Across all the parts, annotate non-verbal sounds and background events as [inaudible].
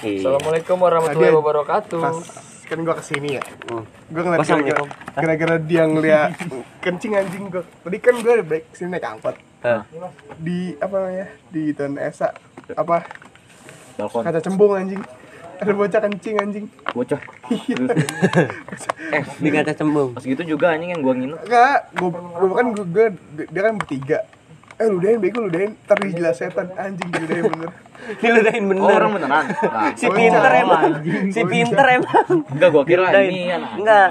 Iya. Assalamualaikum warahmatullahi Tadi- wabarakatuh. Pas kan gua ke sini ya. Hmm. Gua ngeliat Wassalamualaikum. gara-gara gara-gara dia ngeliat kencing anjing gua. Tadi kan gua baik sini naik angkot. Hah. Di apa namanya? Di Tan Esa apa? Balkon. Kaca cembung anjing. Ada bocah kencing anjing. Bocah. [laughs] Eh, di kaca cembung. Pas gitu juga anjing yang gua nginep. Enggak, gua, gua kan gua, gua- dia kan bertiga. Eh ludahin bego ludahin, ntar dijelas setan anjing ludahin bener. Diludahin bener. Oh, orang beneran. Nah, Si pinter emang. Si pinter emang. enggak gua kira Diludahin. ini anak. Enggak.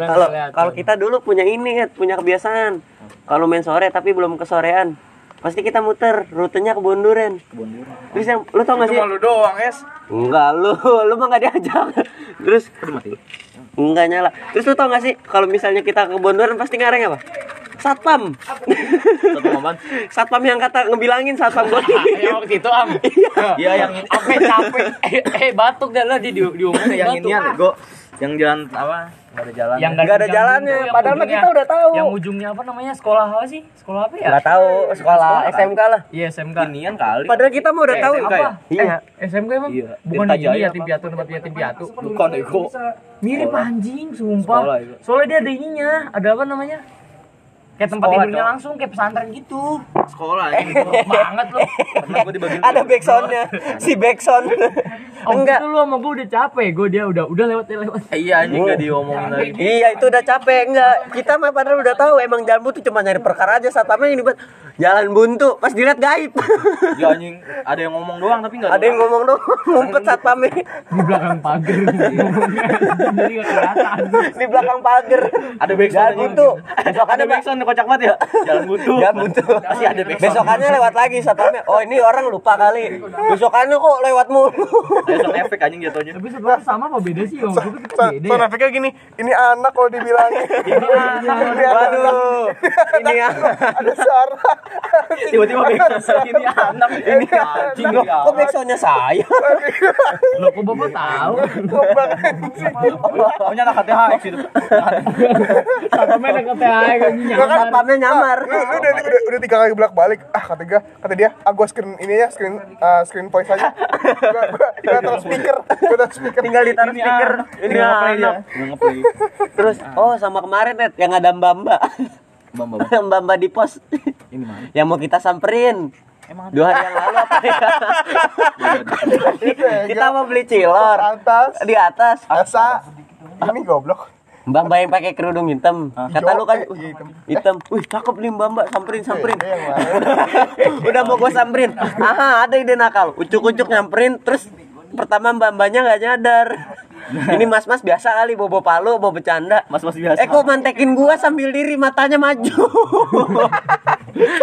Kalau kalau kita dulu punya ini, punya kebiasaan. Kalau main sore tapi belum kesorean, pasti kita muter rutenya ke Bonduren. Terus yang lu tau gak sih? lu doang, Es. Enggak, lu [laughs] lu mah gak diajak. Terus mati. enggak nyala. Terus lu tau gak sih kalau misalnya kita ke Bonduren pasti ngareng apa? Satpam. Satu momen. [laughs] Satpam yang kata ngebilangin satpam gue. Ya waktu itu am. [laughs] Iya yang ini. Apa capek? Eh, eh batuk dah lah di di diomongin yang batuk. ini ya, gua yang jalan apa? Enggak ada jalan. Yang Nggak ada yang jalannya, yang padahal mah kita udah tahu. Yang ujungnya apa namanya? Sekolah apa sih? Sekolah apa ya? Enggak tahu sekolah SMK lah. Iya SMK. Inian kali. Padahal kita mah udah Eh, tahu. SMK ya? Iya. Eh, SMK emang? Iya. Bukan Jaya yatim apa? piatu tempat yatim piatu. Bukan Eko. Mirip Sekolah. anjing, sumpah. Sekolah. Soalnya dia ada ininya, ada apa namanya? Kayak tempat Sekolah, tidurnya Cok. langsung kayak pesantren gitu. Sekolah anjing. Goblok [laughs] banget loh. Pernah gua dibagi. Ada backsoundnya, [laughs] si backsound. Oh, Enggak. itu lu sama gue udah capek, gue dia udah udah lewat lewat. Iya anjing enggak diomongin lagi. Iya itu udah capek enggak kita mah padahal udah tahu emang jalan buntu cuma nyari perkara aja satpamnya ini buat jalan buntu pas dilihat gaib Ya anjing ada yang ngomong doang tapi enggak ada yang ngomong dong [laughs] ngumpet satpamnya Di belakang pagar. Jadi gak kelihatan. di belakang pagar ada backsound buntu Ada backsound kocak banget ya. [laughs] Jalan buntu. jalan buntu Pasti ada backsound. besokannya lewat lagi satpamnya oh ini orang lupa kali besokannya kok lewat mulu [laughs] sound efek anjing jatuhnya. Tapi sebenarnya sama apa beda sih? Pikir Sound beda sound ya. efeknya gini, ini anak kalau dibilangin. [laughs] ini anak. waduh ini ya Ada suara. Tiba-tiba backsound ini anak ini anjing. Loh, kok backsoundnya saya Loh kok bapak tahu? Pokoknya anak HTHX itu. Sama main ke THI kan Gua kan satpamnya nyamar. Lu, lu udah, udah, udah tiga kali bolak balik ah kata dia kata dia ah gua screen ini ya screen uh, screen voice aja. Gua gua gua taruh speaker gua taruh speaker. Tinggal ditaruh speaker. ini dia. anak. Ngeplay. terus oh sama kemarin Ed yang ada mbak mbak bam. [laughs] mbak mbak di pos. Ini mana? yang mau kita samperin. Emang ada? dua hari yang lalu apa ya? Kita mau beli cilor atas. Di atas. Asa. Ini goblok mbak mbak yang pakai kerudung hitam. Kata lu kan eh, "Wih, hitam. hitam wih cakep nih mbak mbak. Samperin samperin. Iya, mana? [laughs] udah mau gua samperin. Aha ada ide nakal. Ucuk ucuk nyamperin terus pertama mbak mbaknya nggak nyadar. Ini mas mas biasa kali bobo palu bobo bercanda. Mas-mas biasa. eh kok mantekin gua sambil diri matanya maju [laughs]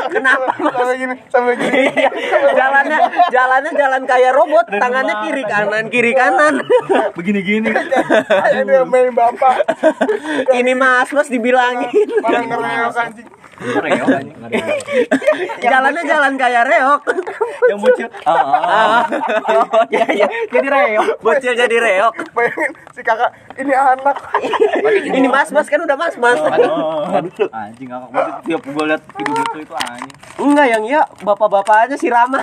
kenapa mas? sampai gini sampai gini. [laughs] Iya, jalannya jalannya jalan kayak robot. Tangannya kiri kanan kiri kanan. [laughs] Begini-gini. kayak dia main bapak. Ini mas mas dibilangin. Anjing Reok. Jalannya jalan kayak reok. [laughs] Yang bocil. Ah, ah, ah. oh [laughs] iya iya. Jadi reok. bocil jadi reok. Bayangin si kakak ini anak. Ini mas mas kan udah mas mas Aduh, anjing ngakak banget tiap gua liat video gitu itu anjing. enggak yang iya bapak-bapak aja si Rama. [laughs]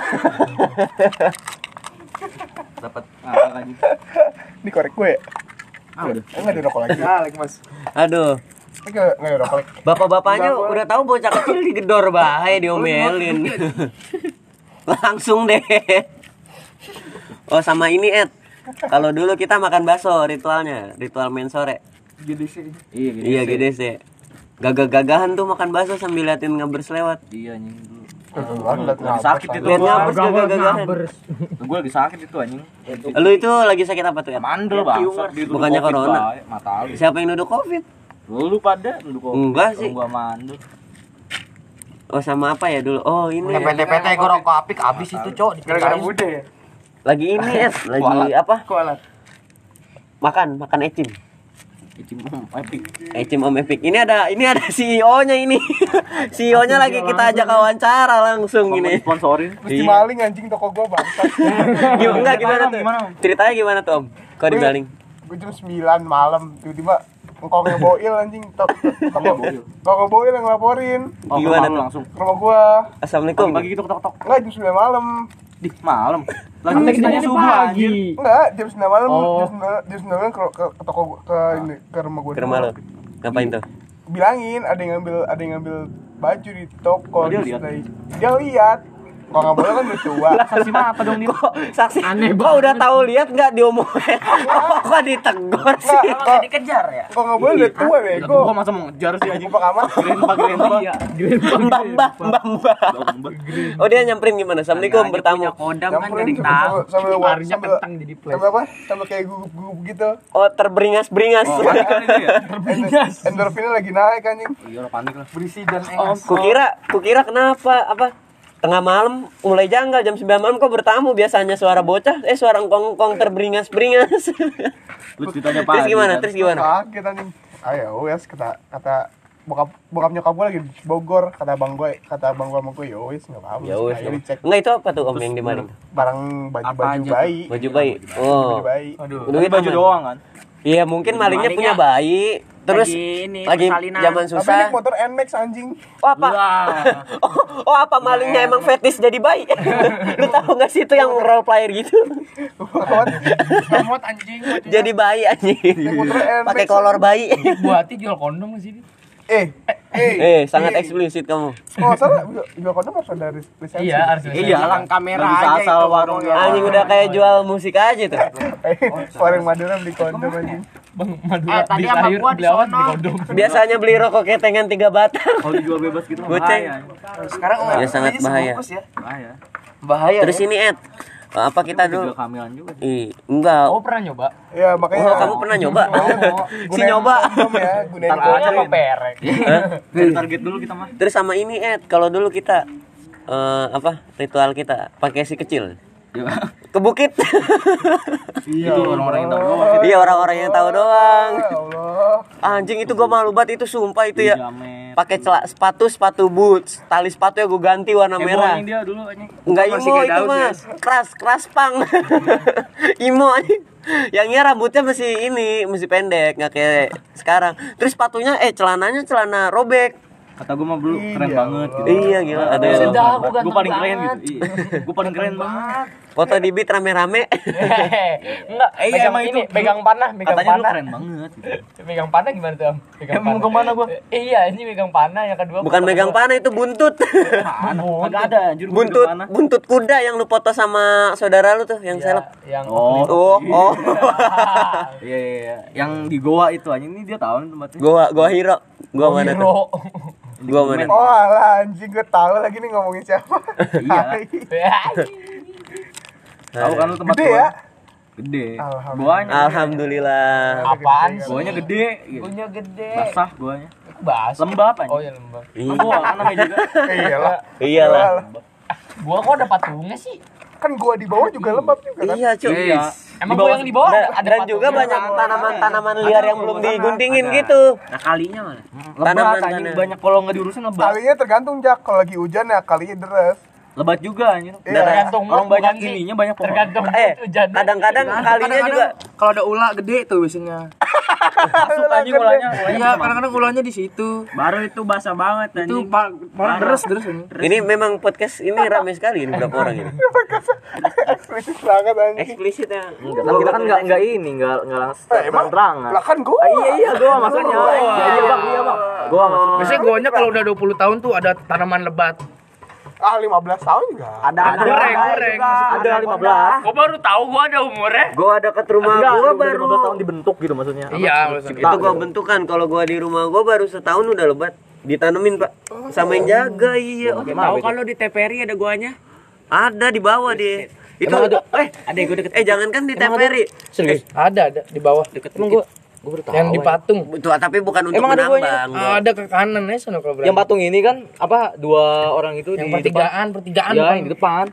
Dapat ngakak anjing. ini korek gue. Ya Ah, udah. enggak ada rokok lagi. Ah lagi mas. Aduh bapak-bapaknya udah tahu bocah kecil digedor bahaya diomelin. [laughs] langsung deh. Oh sama ini Ed. Kalau dulu kita makan bakso ritualnya. Ritual main sore. Iya gitu. iya GDC gagah-gagahan tuh makan bakso sambil liatin ngabers lewat. Iya anjing dulu. Lagi Lagi sakit itu. liat ngabers Gabers, gagah-gagahan. Gua lagi sakit itu anjing. lu itu lagi sakit apa tuh Ed? Mandel di Bukannya corona. Siapa yang nuduh covid Lu pada duduk kok. Enggak sih. Gua mandel. oh sama apa ya dulu oh ini PT gue rokok apik habis itu, Cok. gara-gara muda ya lagi ini [laughs] Ed lagi Kualat. apa kualat makan makan ecim Icim om epic. Ecim Om Epic. Ini ada ini ada CEO-nya ini. [laughs] CEO-nya lagi kita ajak wawancara langsung Mau gini. sponsorin. mesti maling anjing toko gua bangsat [laughs] Gimana, enggak gimana tuh? Ceritanya gimana tuh, Om? Kok dibaling? gue jam 9 malam tiba-tiba engkongnya boil anjing tok toko boil. yang ngelaporin Oh, Gimana tuh? langsung. ke rumah gua Assalamualaikum. Pagi gitu ketok-ketok. enggak jam 9 malam Di malam. Lagi kita subuh anjir. pagi. Enggak, jam 9 malam, Oh. jam 9 jam 9 malam ke, ke, ke toko ke ini ke rumah gua. Ke rumah lo. Ngapain tuh? Bilangin ada yang ngambil ada yang ngambil baju di toko Oh, dia di lihat? Dia lihat. Kalau nggak boleh kan udah tua. Lah saksi mata dong dia. Kok saksi Aneh kok udah tahu lihat nggak diomongin? [laughs] kok ditegur sih? Kalau- dikejar ya Kalau nggak boleh udah tua Lah, bego. Gua masa mau ngejar sih anjing. Buka kamar. Grandpa grandpa. Iya, grandpa. Mbak mbak mbak mbak. Oh dia nyamperin gimana? Assalamualaikum bertamu. kodam kan jadi tahu sambil sambil wa- Larinya sambil kentang jadi flash. sambil apa? Sambil kayak gugup-gugup gitu. Oh terberingas beringas. Oh, kan itu ya? Endor- Endorfinnya lagi naik anjing. Iya, orang panik lah. berisi dan Oh, engas kukira kukira kenapa apa tengah malam mulai janggal jam 9 malam kok bertamu? Biasanya suara bocah eh suara kongkong terberingas beringas Lu ceritanya terus pagi. gimana? Terus gimana? Kaget anjing. Ayo wes kata kata bokap bokap nyokap gue lagi di Bogor. Kata bang gue kata bang gue sama gue ya wes nggak apa-apa ya wes dicek. Enggak itu apa tuh om yang dimaling barang baju Apa baju bayi. Baju bayi. Oh baju bayi. Aduh, Duit baju doang kan. iya mungkin malingnya. punya bayi terus Lagi ini, lagi persalinan. zaman tapi susah. naik motor Nmax anjing. Oh apa? [laughs] Oh, oh apa malingnya emang fetis jadi bayi? [laughs] Lu tahu nggak sih itu yang role player gitu? Anjing. Jadi bayi anjing. Naik motor Nmax. Pakai kolor bayi. Buati jual kondom di sini. Eh eh eh sangat eksplisit kamu oh salah jual- kondom harus ada lis- lisensi Iya, harus Iya lah, kamera aja asal itu, warung ngomongnya. ya. anjing udah kayak jual musik aja tuh [laughs] eh orang Madura beli kondom anjing Bang Madura Eh, tadi sayur, gua di beli awat, sono. beli kondom. biasanya beli rokok ketengan tiga batang Kalau dijual bebas gitu bahaya. sekarang Ya, sangat bahaya. ya. Bahaya. bahaya terus ini Ed apa kita Juga dulu kehamilan juga. Ih, enggak Oh, pernah nyoba? ya makanya Oh, kamu pernah nyoba? [laughs] si Gunain nyoba. ya gunain aja Apa perek? Dari target dulu kita mah. Terus sama ini Ed, kalau dulu kita eh, apa ritual kita pakai si kecil Iya. ke bukit. [laughs] Itu orang-orang yang tahu doang. Iya orang-orang yang tahu doang. ya Allah Anjing itu gua malu banget itu sumpah itu ya. Pakai celak sepatu sepatu boots, tali sepatu ya gue ganti warna Heboh merah. dia dulu anjing. Masih imo itu Daud, mas, keras keras pang. [laughs] imo anjing. Yang rambutnya masih ini, masih pendek, nggak kayak sekarang. Terus sepatunya, eh celananya celana robek. Kata gue mah dulu keren Iya, banget gitu. Iya gila, ada yang Sudah, aku ganteng Gue paling keren banget. gitu. Iya. Gue paling keren banget. foto di beat rame-rame. [laughs] Enggak, Eh, iya, pegang emang ini, itu. pegang panah, pegang Katanya lu panah. keren banget gitu. Megang panah gimana tuh? Om? Pegang panah gua? Eh, Iya, ini megang panah yang kedua. Bukan gua. panah itu buntut. Kagak ada anjir buntut buntut kuda yang lu foto sama saudara lu tuh yang Iya, seleb. Yang Oh. Oh, oh. [laughs] Iya iya iya. Yang di Goa itu anjing ini dia tahu tempatnya. gua gua hero. Gua mana tuh? [laughs] Gua mana? oh alah anjing gue tahu lagi nih ngomongin siapa Iya. [laughs] Tahu kan lu tempat gede ya Gede. Alhamdulillah. Goanya. Alhamdulillah. Apaan sih? Goanya gede gitu. Goanya gede. Basah goanya. Basah. Lembab anjing. Oh iya lembab. Kan namanya juga. iyalah Iyalah. Gua kok ada patungnya sih? Kan gua di bawah juga lembab juga kan? Iya, cuy. Iya. Emang Di gua yang di bawah? Dan, ada dan juga banyak tanaman-tanaman liar yang belum diguntingin Ada. gitu. nah kalinya mana? Tanaman, banyak kalau nggak diurusin lebat. kalinya tergantung jak kalau lagi hujan ya kalinya deres Lebat juga anjing. Iya. Tergantung Orang banyak ininya banyak pohon. Tergantung Eh, hujan. kadang-kadang kalinya juga kalau ada ular gede tuh biasanya [laughs] Masuk anjing ulahnya. iya kadang-kadang ulangnya di situ baru itu basah banget itu pa parah terus terus ini ini memang podcast ini rame sekali ini berapa orang ini. [laughs] eksplisit banget anjing Eksplisit ya. Kan kita kan nggak nggak ini nggak nggak langsung Eh, emang terangan. lah kan gua Iya iya gua maksudnya. Iya iya bang iya bang. Gua maksudnya. biasanya goanya kalau udah 20 tahun tuh ada tanaman lebat ah 15 tahun juga. Ada ada goreng, goreng. Ada 15. Gua baru tahu gua ada umurnya. Gua dekat rumah Enggak, gua udah baru. 15 tahun dibentuk gitu maksudnya. iya maksudnya itu gua bentukan. Kalau gua di rumah gua baru setahun udah lebat. Ditanemin pak. Sama yang jaga iya. Oh, tahu kalau di TPRI ada goanya ada di bawah dia itu eh ada gua deket. eh jangankan di TPRI serius? Ada ada di bawah. Deket emang gua gua baru tahu yang di patung itu tapi bukan untuk Emang ada menambang gua. ada ke kanan ya sono kalau berani Yang patung ini kan apa dua orang itu yang di pertigaan pertigaan depan. Ya, bukan yang di depan.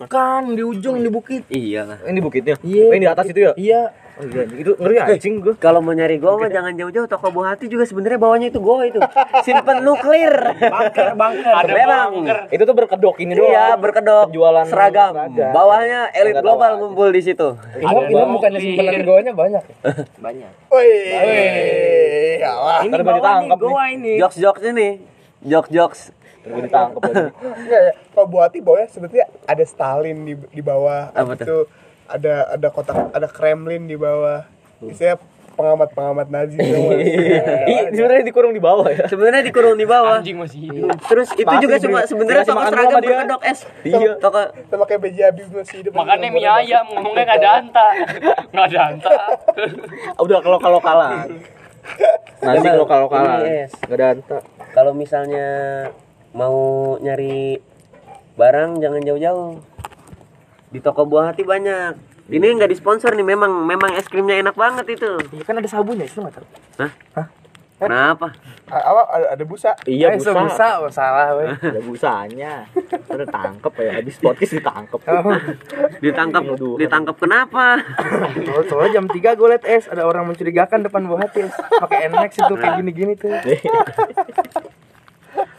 bukan di ujung di bukit iya lah Ini bukitnya. Iya. Oh, ini di atas itu ya? iya iya, itu ngeri anjing gua. kalau mau nyari gua mah jangan jauh-jauh. Toko buah hati juga sebenarnya bawahnya itu gua itu. Simpen nuklir bangker bangker. Ada memang Itu tuh berkedok ini doang. iya berkedok. Penjualan seragam. Seragam. bawahnya elit global ngumpul di situ. Ini ini bukannya simpenan goanya banyak ya? banyak. Woi ya ini Ntar bawah nih ditangkap nih. goa ini. Jokes jokes ini. Jokes jokes Gue ditangkap lagi. [laughs] Enggak ya, kalau buah hati bawahnya sebetulnya ada Stalin di di bawah. Apa itu ada ada kotak ada Kremlin di bawah. Misalnya pengamat-pengamat Nazi semua. [laughs] Ih, sebenarnya dikurung di bawah ya. Sebenarnya dikurung di bawah. Anjing masih hidup. Terus itu Pasti juga cuma sebenarnya toko seragam berkedok es. Iya. Toko Sama kayak BJ Habib masih hidup. Makannya mie ayam, ngomongnya nggak ada anta. Nggak ada anta. [laughs] Udah kalau kalau kalah. Nasi Bang, lokal lokalan. ini es. Gak ada anta. kalau misalnya mau nyari barang jangan jauh-jauh. Di toko buah hati banyak. Ini nggak disponsor nih, memang memang es krimnya enak banget itu. Iya kan ada sabunnya, itu nggak tahu. Hah? Kenapa? Ah, Apa ada, ada busa? Iya, Eh, busa. busa, oh, salah weh. [laughs] Ada busanya. Udah tangkep ya, habis podcast ditangkep. Ditangkap, Nuduhan. ditangkap kenapa? [laughs] Oh, soalnya jam 3 gue liat es ada orang mencurigakan depan buah hati es. Pakai Nmax itu kayak gini-gini tuh. [laughs]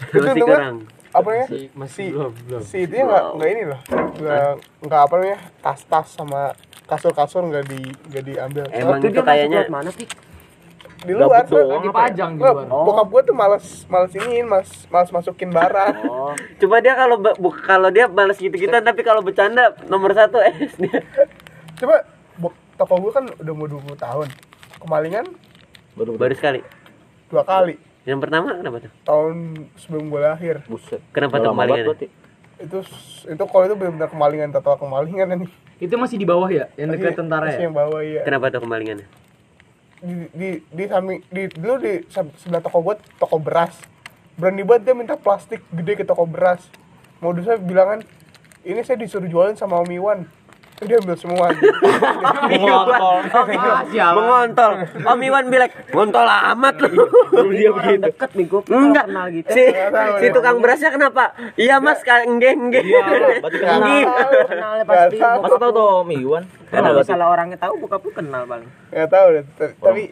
Itu Masih namanya- kurang. Apa namanya? Masih masih Si- belum belum. Si itu nggak nggak ini loh. Nggak nggak apa namanya? Tas-tas sama kasur-kasur nggak di nggak diambil. Emang Itu itu kayaknya mana sih? di luar. Gabut doang. Dipajang di Nggak, luar. Bokap gue tuh males males ini, males males masukin barang. Oh, coba dia kalau kalau dia balas gitu-gituan tapi kalau bercanda nomor satu [laughs] es dia. Coba toko gue kan udah mau 20 tahun. Kemalingan Baru Baru sekali. dua kali Yang pertama kenapa tuh? tahun sebelum gue lahir. buset. Kenapa tuh banget kemalingan? ya? Itu itu kalau itu benar-benar kemalingan tato kemalingan nih. Itu masih di bawah ya, yang dekat Masih- tentara masih ya. yang bawah ya. Kenapa tuh kemalingannya? Di di di samping di dulu di sebelah toko gue toko beras. Berani banget dia minta plastik gede ke toko beras. Modusnya bilangan ini saya disuruh jualin sama Om Iwan. Dia ambil semua. Mengontol. Ah? Mengontol. Om Iwan bilang, ngontol amat lu. Dia begitu. Deket nih gua Enggak. kenal gitu. Si, si deh. tukang berasnya kenapa? Iya mas, enggak enggak. Iya, berarti kenal. Nggak pasti. tahu. Masa tau tuh Om Iwan? Kenal Kalau salah orangnya tahu bokap lu kenal paling. Nggak tahu Tapi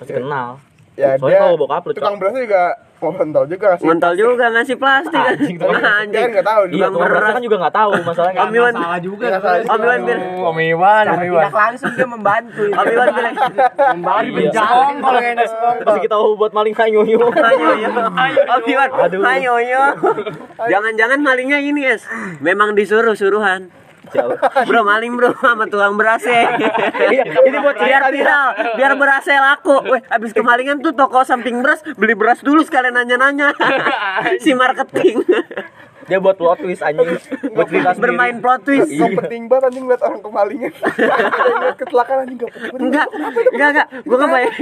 Pasti kenal. ya Soalnya dia kalau bokap lu, tukang berasnya juga ngontol juga sih. Ngontol juga ngasih plastik. Anjing, dia kan Anjing. nggak tahu Iya, dia. Tukang tuh beras. kan juga nggak tahu masalahnya. Om Iwan, Salah juga. Om Iwan bilang, Om Iwan, Om Iwan. tidak langsung dia membantu. Om Iwan bilang, membantu Iya. Sekongkol kayaknya sekongkol. Pasti kita buat maling kayu ayo yo, Om Iwan, Aduh. ayo yo. Jangan-jangan malingnya ini es, memang disuruh suruhan. Bro maling bro sama tukang berasnya. ini buat biar viral, biar berasnya laku. Weh, habis kemalingan tuh toko samping beras beli beras dulu sekalian nanya-nanya. [laughs] si marketing Dia buat plot twist anjing. Buat cerita bermain plot twist. Gak penting banget anjing liat orang kemalingan. [laughs] Kayak ngeliat kecelakaan anjing gak penting. Enggak, enggak, enggak. Gua ngebayang.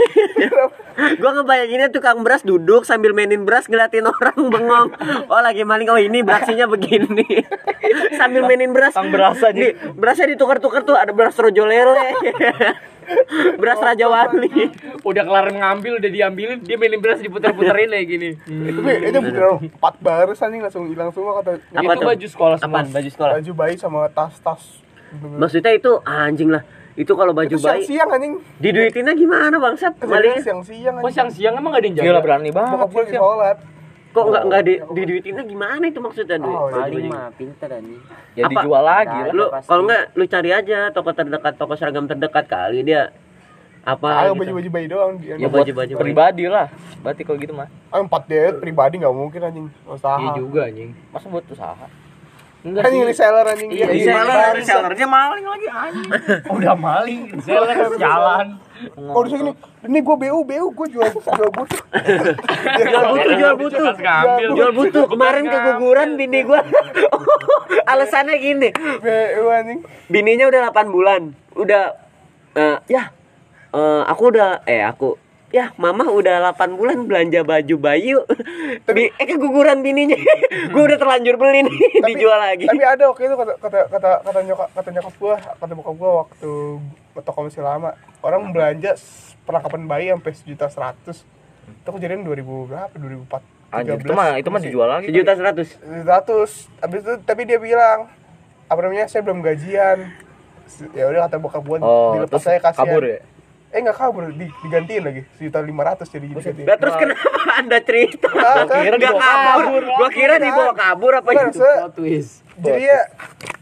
gua ngebayanginnya tukang beras duduk sambil mainin beras ngeliatin orang bengong. Oh, lagi maling. Oh, ini berasnya begini. [laughs] sambil mainin beras. Tukang beras aja. Nih, berasnya ditukar-tukar tuh ada beras rojo lele. [laughs] beras Raja Wali. Udah kelar ngambil, udah diambilin, dia mainin beras diputer-puterin kayak gini. Tapi itu bener empat baris anjing langsung hilang semua kata. Apa Itu tuh? baju sekolah semua. Baju sekolah. Baju bayi sama tas-tas. Maksudnya itu anjing lah. Itu kalau baju Itu bayi siang-siang anjing. diduitinnya gimana bangsat? Kejadian Malingnya siang-siang Kok anjing. siang-siang emang gak ada yang Gila jaga? berani banget. Bokap gue lagi sholat. Kok enggak enggak di diduitinnya gimana itu maksudnya duit? Oh. Maling mah pinter anjing. Ya Apa? dijual lagi lah. lu kalau enggak lu cari aja toko terdekat toko seragam terdekat kali dia apa Ah, gitu. baju-baju bayi doang dia. Ya, baju-baju pribadi lah. Berarti kalau gitu mah. Ah, empat dia pribadi nggak mungkin anjing. Usaha. Iya juga anjing. Masa buat usaha? Enggak Anjing reseller anjing dia. Iya, malah iya. resellernya maling lagi anjing. [laughs] Udah maling, reseller jalan. Oh, di sini ini gue BU BU gue jual jual butuh. [laughs] jual butuh jual butuh jual butuh kemarin keguguran bini gua [laughs] alasannya gini BU anjing. bininya udah 8 bulan udah eh, ya eh, aku udah eh aku ya mama udah 8 bulan belanja baju bayi yuk. Bi- eh keguguran bininya gua udah terlanjur beli nih dijual lagi Tapi ada waktu itu kata kata kata kata nyokap kata nyokap gua, kata bokap gua waktu toko masih lama. Orang belanja perlengkapan bayi sampai sejuta seratus. Itu kejadian 2000 berapa? 2004. Anjir, itu mah itu mah dijual lagi. sejuta seratus Seratus. Habis itu tapi dia bilang apa namanya saya belum gajian. Ya udah kata bokap gua Oh, dilepas terus saya kasihan. kabur ya? Eh nggak kabur, di, digantiin lagi sejuta lima ratus jadi digantiin. Lah terus kenapa [laughs] anda cerita? Ah, Gua kira kan? dibawa kabur. Gua kira dibawa kabur apa gitu. twist. jadi ya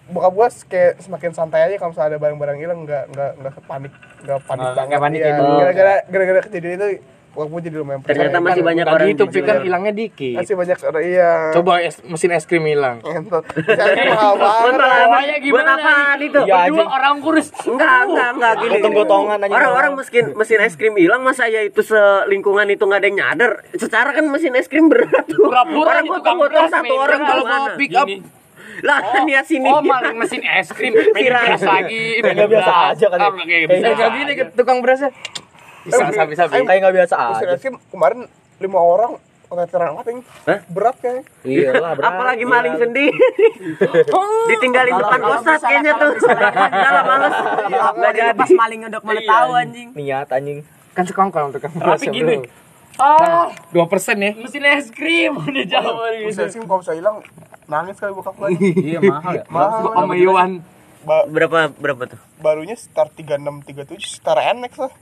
bokap gua kayak semakin santai aja kalau misalnya ada barang-barang hilang nggak nggak nggak panik nggak panik Oh, banget nggak panik ya. ya. gara-gara gara-gara kejadian itu Walaupun jadi lumayan Ternyata masih banyak Tadi orang itu kan hilangnya dikit. masih banyak orang iya. Coba es, mesin es krim hilang. Saya mahal banget. Buat gimana? apaan itu? Berdua orang kurus. Enggak, enggak, enggak gini. Gotong-gotongan aja. Orang-orang mesin mesin es krim hilang masa ya itu selingkungan itu nggak ada yang nyadar. Secara kan mesin es krim berat tuh. Pura-pura orang jadi gotong tukang gotong beras, satu orang Kalau bawa pick up. Lah kan ya sini. Oh, maling mesin es krim. Beras lagi. Nggak biasa aja kan ya. Kayak. Eh, jadi tukang berasnya. Bisa sabi-sabi. Kayak nggak biasa aja. es krim kemarin lima orang veteran angkat yang Hah? berat kayaknya. Iyalah, berat. Apalagi maling sendiri. [laughs] Ditinggalin depan kosat kayaknya tuh. Dalam males. Enggak jadi. Pas maling udah mana tahu anjing. Niat anjing. Kan sekongkol tukang berasnya. gini. bro. Ah, Dua persen ya. mesin es krim [laughs] udah jauh. Mesin es krim kalau bisa hilang nangis kali bokap gue. [laughs] Iya mahal ya. Mahal. Sama Iwan. Ba- Berapa berapa tuh? barunya sekitar 36 37 sekitar NX lah.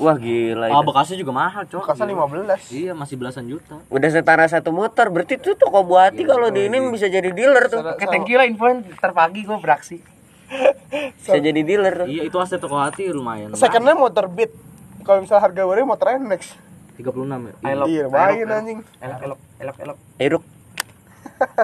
Wah gila Ah bekasnya juga mahal, Cok. Kasar 15. Iya, masih belasan juta. Udah setara satu motor, berarti tuh toko buati kalau di ini bisa jadi dealer tuh. Oke, thank you lah infoin. Ntar pagi gue beraksi. [laughs] Bisa jadi dealer tuh. Iya, itu aset toko hati lumayan. Secondnya motor Beat. Kalau misalnya harga baru motor NX. 36 ya. Iya, lumayan anjing. Elok, elok, elok, elok. Eruk. [laughs]